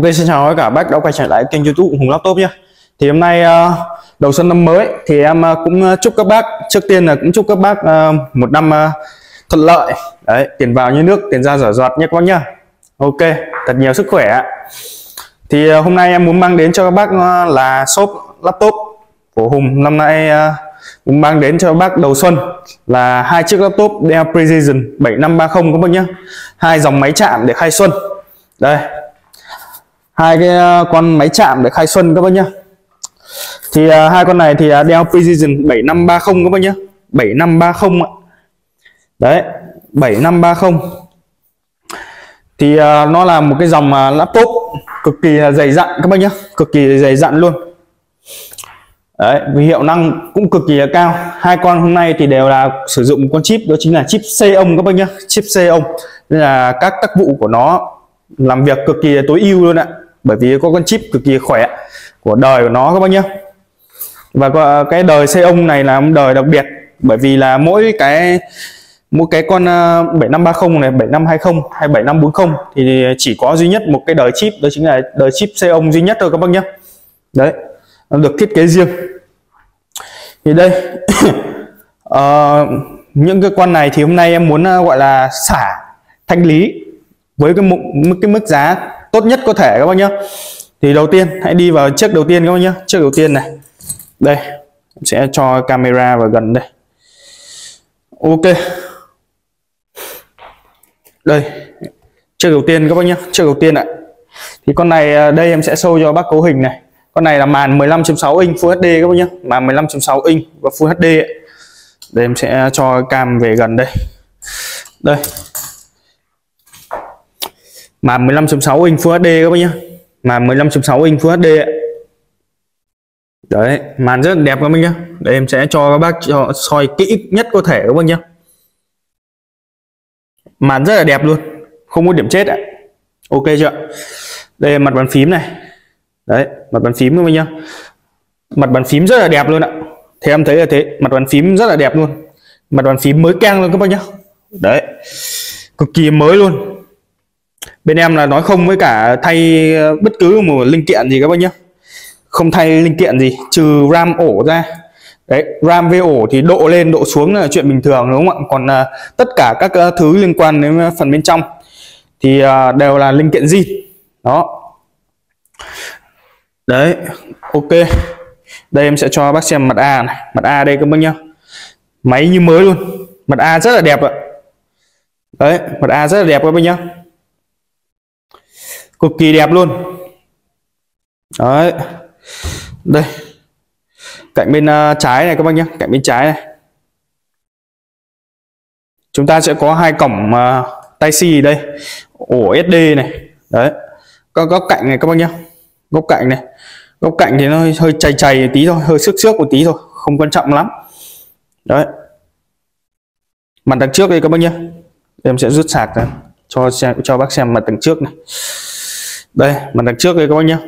Ok xin chào tất cả bác đã quay trở lại kênh youtube Hùng Laptop nhé. Thì hôm nay ờ, đầu xuân năm mới thì em ờ, cũng ờ, chúc các bác Trước tiên là cũng chúc các bác một năm thuận lợi. Đấy, tiền vào như nước, tiền ra giỏ giọt nhé các bác nhá. Ok, thật nhiều sức khỏe Thì hôm nay em muốn mang đến cho các bác là shop laptop của Hùng. Năm nay muốn mang đến cho các bác đầu xuân là hai chiếc laptop Dell Precision 7530 các bác nhé hai dòng máy chạm để khai xuân. Đây hai cái ờ, con máy chạm để khai xuân các bác nhá. Thì uh, hai con này thì ờ, uh, Dell Precision 7530 các bác nhá. 7530 ạ. Đấy 7530 thì uh, nó là một cái dòng uh, laptop cực kỳ dày dặn các bác nhá. Cực kỳ dày dặn luôn. Đấy, vì hiệu năng cũng cực kỳ là cao. Hai con hôm nay thì đều là sử dụng con chip đó chính là chip Xeon các bác nhá. Chip Xeon nên là các tác vụ của nó làm việc cực kỳ tối ưu luôn ạ bởi vì có con chip cực kỳ khỏe của đời của nó các bác nhé và cái đời xe ông này là một đời đặc biệt bởi vì là mỗi cái mỗi cái con ờ, 7530 này 7520 hay 7540 thì chỉ có duy nhất một cái đời chip đó chính là đời chip xe ông duy nhất thôi các bác nhé đấy nó được thiết kế riêng. Thì đây uh, những cái con này thì hôm nay em muốn ờ, gọi là xả thanh lý với cái mức cái mức giá tốt nhất có thể các bác nhá. Thì đầu tiên, hãy đi vào chiếc đầu tiên các bác nhá. Chiếc đầu tiên này. Đây sẽ cho camera vào gần đây. Ok. Đây chiếc đầu tiên các bác nhá. Chiếc đầu tiên ạ. Thì con này à, đây em sẽ show cho bác cấu hình này. Con này là màn 15.6 inch Full HD các bác nhá. Màn 15.6 inch và Full HD ấy. đây, em sẽ à, cho cam về gần đây. Đây mà 15.6 inch Full HD các bác nhá. Mà 15.6 inch Full HD ấy. đấy màn rất đẹp các bác nhá, đây em sẽ cho các bác cho soi kỹ nhất có thể các bác nhá, màn rất là đẹp luôn. Không có điểm chết ạ. Ok chưa đây là mặt bàn phím này. Đấy mặt bàn phím các bác nhá, mặt bàn phím rất là đẹp luôn ạ. Thì em thấy là thế mặt bàn phím rất là đẹp luôn. Mặt bàn phím mới keng luôn các bác nhá, đấy cực kỳ mới luôn bên em là nói không với cả thay ờ, bất cứ một linh kiện gì các bác nhé không thay linh kiện gì trừ ram ổ ra. Đấy ram với ổ thì độ lên độ xuống là chuyện bình thường đúng không ạ? Còn à, tất cả các uh, thứ liên quan đến phần bên trong thì à, đều là linh kiện gì đó. Đấy ok. Đây em sẽ cho bác xem mặt A này. Mặt A đây các bác nhá. Máy như mới luôn. Mặt A rất là đẹp ạ. Đấy mặt A rất là đẹp các bác nhá cực kỳ đẹp luôn. Đấy. Đây. Cạnh bên uh, trái này các bác nhé cạnh bên trái này. Chúng ta sẽ có hai cổng uh, tai C đây. Ổ SD này. Đấy. Có góc cạnh này các bác nhé góc cạnh này. Góc cạnh thì nó hơi, hơi chày chày một tí thôi hơi xước xước một tí thôi không quan trọng lắm. Đấy. Mặt đằng trước đây các bác nhé em sẽ rút sạc ra cho xem cho bác xem mặt đằng trước này đây mặt đằng trước đây các bác nhé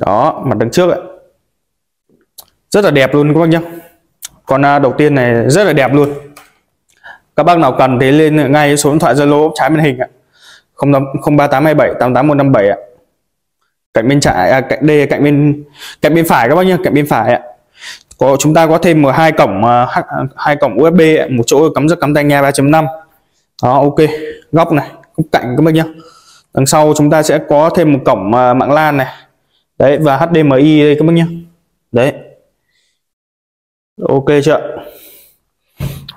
đó mặt đằng trước ấy. rất là đẹp luôn các bác nhé con à, đầu tiên này rất là đẹp luôn. Các bác nào cần thì lên ngay số điện thoại Zalo trái màn hình ạ. 03827 88157 ạ. Cạnh bên trái à, cạnh đây cạnh bên cạnh bên phải các bác nhé cạnh bên phải ạ. Có chúng ta có thêm một hai cổng à, hai cổng USB ạ. một chỗ cắm rất cắm tai nghe 3.5 đó ok. Góc này góc cạnh các bác nhé đằng sau chúng ta sẽ có thêm một cổng à, mạng LAN này. Đấy, và HDMI đây, các bác nhé. Đấy. Ok chưa?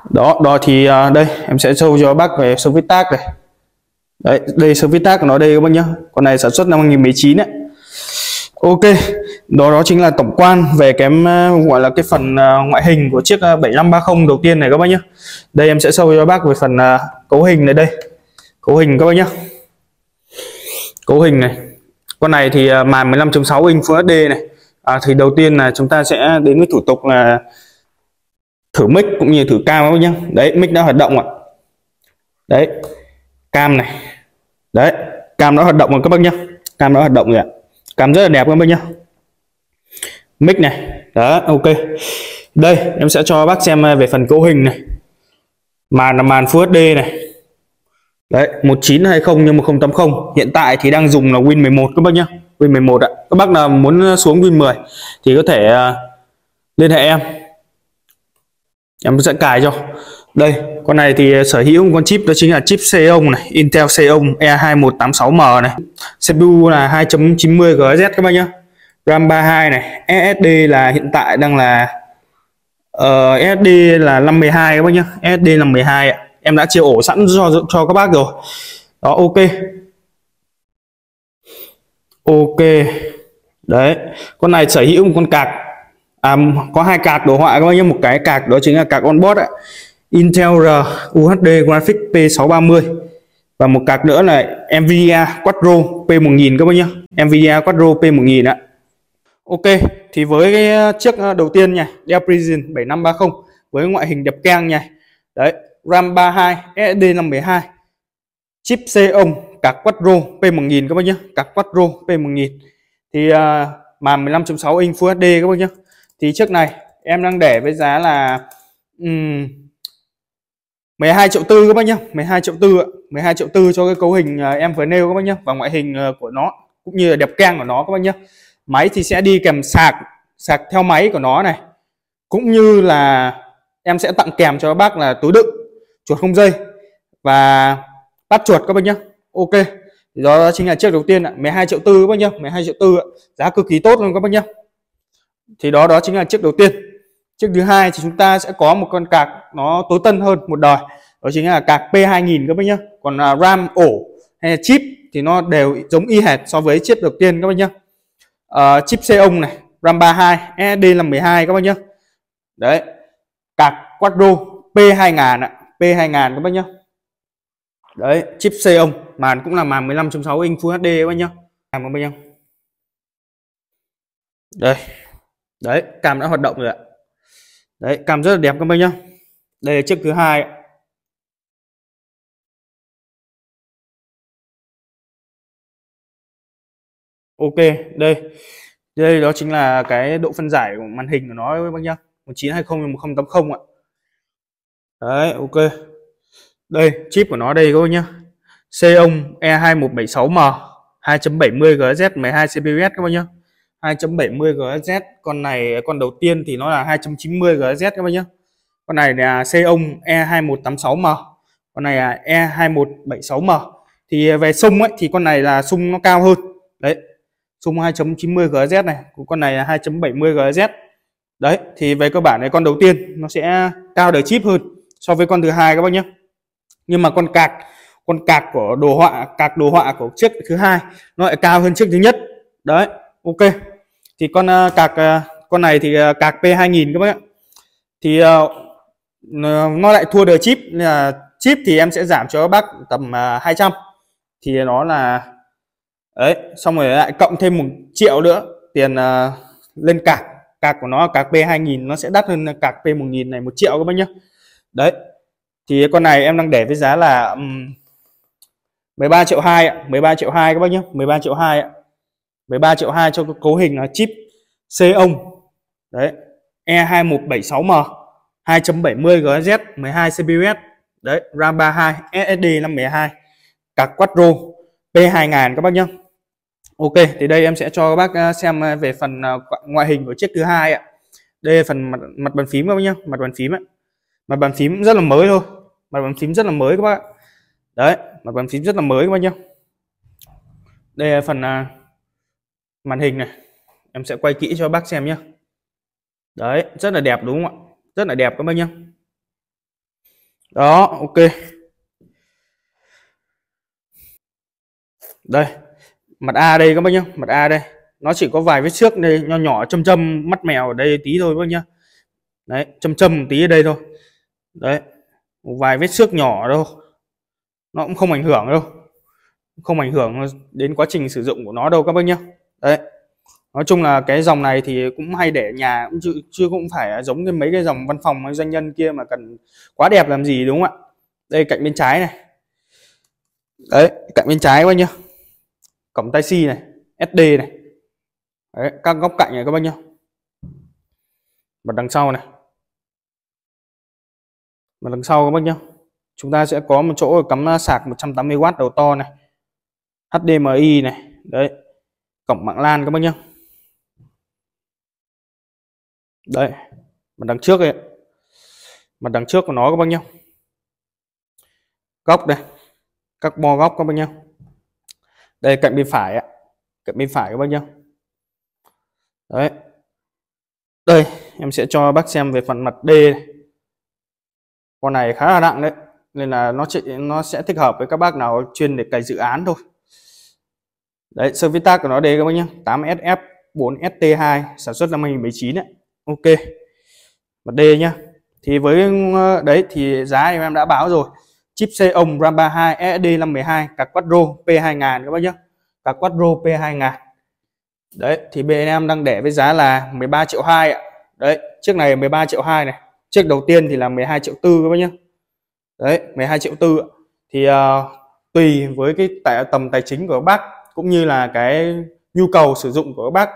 Đó đó thì à, đây, em sẽ show cho bác về service tag này. Đấy, đây, service tag của nó đây, các bác nhé. Con này sản xuất năm 2019 đấy ok, đó đó chính là tổng quan về cái à, gọi là cái phần ngoại hình của chiếc 7530 đầu tiên này, các bác nhé. Đây, em sẽ show cho bác về phần cấu hình này đây. Cấu hình, các bác nhé cấu hình này. Con này thì à, màn 15.6 inch Full HD này. À, thì đầu tiên là chúng ta sẽ đến với thủ tục là thử mic cũng như thử cam các nhá. Đấy mic đã hoạt động ạ. Đấy cam này. Đấy cam đã hoạt động rồi các bác nhá. Cam đã hoạt động rồi ạ. Cam rất là đẹp các bác nhá. Mic này. Đó ok. Đây em sẽ cho bác xem à, về phần cấu hình này. Màn là màn Full HD này đấy 1920 nhưng mà 080 hiện tại thì đang dùng là Win 11 các bác nhá. Win 11 ạ. Các bác nào muốn xuống Win 10 thì có thể uh, liên hệ em. Em sẽ cài cho. Đây con này thì sở hữu con chip đó chính là chip Xeon này Intel Xeon E2186M này. CPU là 2.90 GHz các bác nhá. RAM 32 này. SSD là hiện tại đang là ờ, uh, SSD là 52 các bác nhá. SSD là 12 ạ em đã chia ổ sẵn cho cho các bác rồi. Đó ok. Ok. Đấy con này sở hữu một con cạc. À, có hai cạc đồ họa các bác nhé một cái cạc đó chính là cạc onboard ạ Intel R UHD Graphics P630 và một cạc nữa là Nvidia Quadro P1000 các bác nhé Nvidia Quadro P1000 ạ. Ok thì với cái chiếc à, đầu tiên nha Dell Precision 7530 với ngoại hình đẹp keng nha. Đấy. RAM 32 SSD 512 chip Xeon các Quadro P1000 các bác nhé. Các Quadro P1000 thì uh, màn 15.6 inch Full HD các bác nhé. Thì chiếc này em đang để với giá là um, 12 triệu tư các bác nhé. 12 triệu tư 12 triệu tư cho cái cấu hình uh, em vừa nêu các bác nhé. Và ngoại hình uh, của nó cũng như là đẹp keng của nó các bác nhé. Máy thì sẽ đi kèm sạc sạc theo máy của nó này. Cũng như là em sẽ tặng kèm cho các bác là túi đựng chuột không dây. Và bắt chuột các bác nhá, ok. Đó chính là chiếc đầu tiên ạ. 12 triệu tư các bác nhá, 12 triệu tư giá cực kỳ tốt luôn các bác nhá, thì đó đó chính là chiếc đầu tiên. Chiếc thứ hai thì chúng ta sẽ có một con cạc nó tối tân hơn một đời đó chính là cạc P2000 các bác nhá, còn à, RAM ổ hay là chip thì nó đều giống y hệt so với chiếc đầu tiên các bác nhá, uh, chip Xeon này RAM 32 SSD là 12 các bác nhá, đấy. Cạc Quadro P2000 ạ. P2000 các bác nhá. Đấy, chip Xeon màn cũng là màn 15.6 inch Full HD các bác nhá. Làm các bác nhá. Đây, đấy, cam đã hoạt động rồi ạ. Đấy, cam rất là đẹp các bác nhá. Đây là chiếc thứ hai ok, đây. Đây đó chính là cái độ phân giải của màn hình của nó các bác nhá. 1920 1080 ạ đấy, ok. Đây, chip của nó đây các bác nhá. Xeon E2176M 2.70 GHz 12 CPUS các bác nhá. 2.70 GHz con này, con đầu tiên thì nó là 290 GHz các bác nhá. Con này là Xeon E2186M con này là E2176M thì về sung ấy, thì con này là sung nó cao hơn. Đấy sung 2.90 GHz này con này là 2.70 GHz đấy, thì về cơ bản này, con đầu tiên nó sẽ cao đời chip hơn so với con thứ hai các bác nhé. Nhưng mà con cạc con cạc của đồ họa cạc đồ họa của chiếc thứ hai nó lại cao hơn chiếc thứ nhất. Đấy ok. Thì con uh, cạc uh, con này thì uh, cạc P2000 các bác ạ. Thì uh, nó lại thua đời chip nên là chip thì em sẽ giảm cho các bác tầm uh, 200 thì nó là đấy xong rồi lại cộng thêm một triệu nữa tiền uh, lên cạc. Cạc của nó cạc P2000 nó sẽ đắt hơn cạc P1000 này một triệu các bác nhé đấy thì con này em đang để với giá là um, 13 triệu 2 ạ 13 triệu 2 các bác nhé 13 triệu 2 ạ. 13 triệu 2 cho cấu hình là chip C ông. Đấy E2176M 2.70 GHz 12 CPUS đấy RAM 32 SSD 512 các Quattro P2000 các bác nhé. Ok thì đây em sẽ cho các bác à, xem à, về phần à, ngoại hình của chiếc thứ hai ạ. Đây là phần mặt, mặt bàn phím các bác nhé mặt bàn phím ạ mặt bàn phím rất là mới thôi. Mặt bàn phím rất là mới các bác đấy mặt bàn phím rất là mới các bác nhá. Đây là phần à, màn hình này. Em sẽ quay kỹ cho bác xem nhé đấy rất là đẹp đúng không ạ? Rất là đẹp các bác nhá. Đó ok. Đây mặt A đây các bác nhá mặt A đây. Nó chỉ có vài vết xước đây nho nhỏ châm châm mắt mèo ở đây tí thôi các bác nhá. Đấy châm châm một tí ở đây thôi đấy một vài vết xước nhỏ đâu. Nó cũng không ảnh hưởng đâu. Không ảnh hưởng đến quá trình sử dụng của nó đâu các bác nhé đấy nói chung là cái dòng này thì cũng hay để nhà cũng chưa, chưa cũng phải giống như mấy cái dòng văn phòng hay doanh nhân kia mà cần quá đẹp làm gì đúng không ạ? Đây cạnh bên trái này. Đấy cạnh bên trái các bác nhá. Cổng tai si này SD này. Đấy, các góc cạnh này các bác nhá. Mặt đằng sau này mà đằng sau các bác nhá, chúng ta sẽ có một chỗ cắm sạc 180W đầu to này HDMI này, đấy cổng mạng LAN các bác nhá. Đây mặt đằng trước ấy, mặt đằng trước của nó các bác nhá. Góc đây, các bo góc các bác nhá. Đây, cạnh bên phải ạ, cạnh bên phải các bác nhá. Đấy. Đây, em sẽ cho bác xem về phần mặt D này con này khá là nặng đấy, nên là nó chỉ nó sẽ thích hợp với các bác nào chuyên để cày dự án thôi. Đấy, service tag của nó đây các bác nhé 8SF 4ST2 sản xuất năm 2019 đấy. Ok. Mặt D nhá, thì với ờ, đấy thì giá em đã báo rồi. Chip C ông RAM 32 SSD 512 cả quadro P2000 các bác nhé cả quadro P2000 đấy, thì bên em đang để với giá là 13 triệu 2 ạ. Đấy, chiếc này 13 triệu 2 này chiếc đầu tiên thì là 12 triệu tư các bác nhé đấy 12 triệu tư thì uh, tùy với cái tài, tầm tài chính của các bác cũng như là cái nhu cầu sử dụng của các bác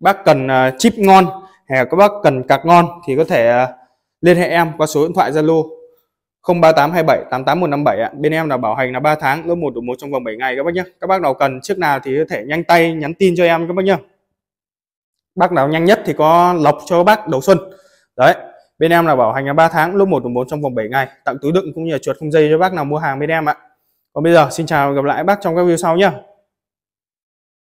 bác cần uh, chip ngon hay là các bác cần cạc ngon thì có thể uh, liên hệ em qua số điện thoại Zalo 03827 88157 ạ. Bên em là bảo hành là 3 tháng lớp 1 đủ 1 trong vòng 7 ngày các bác nhé. Các bác nào cần trước nào thì có thể nhanh tay nhắn tin cho em các bác nhé. Bác nào nhanh nhất thì có lọc cho các bác đầu xuân. Đấy, bên em là bảo hành là 3 tháng, lúc 1 tuần 4 trong vòng 7 ngày. Tặng túi đựng cũng như là chuột không dây cho bác nào mua hàng bên em ạ. Còn bây giờ, xin chào và gặp lại bác trong các video sau nhé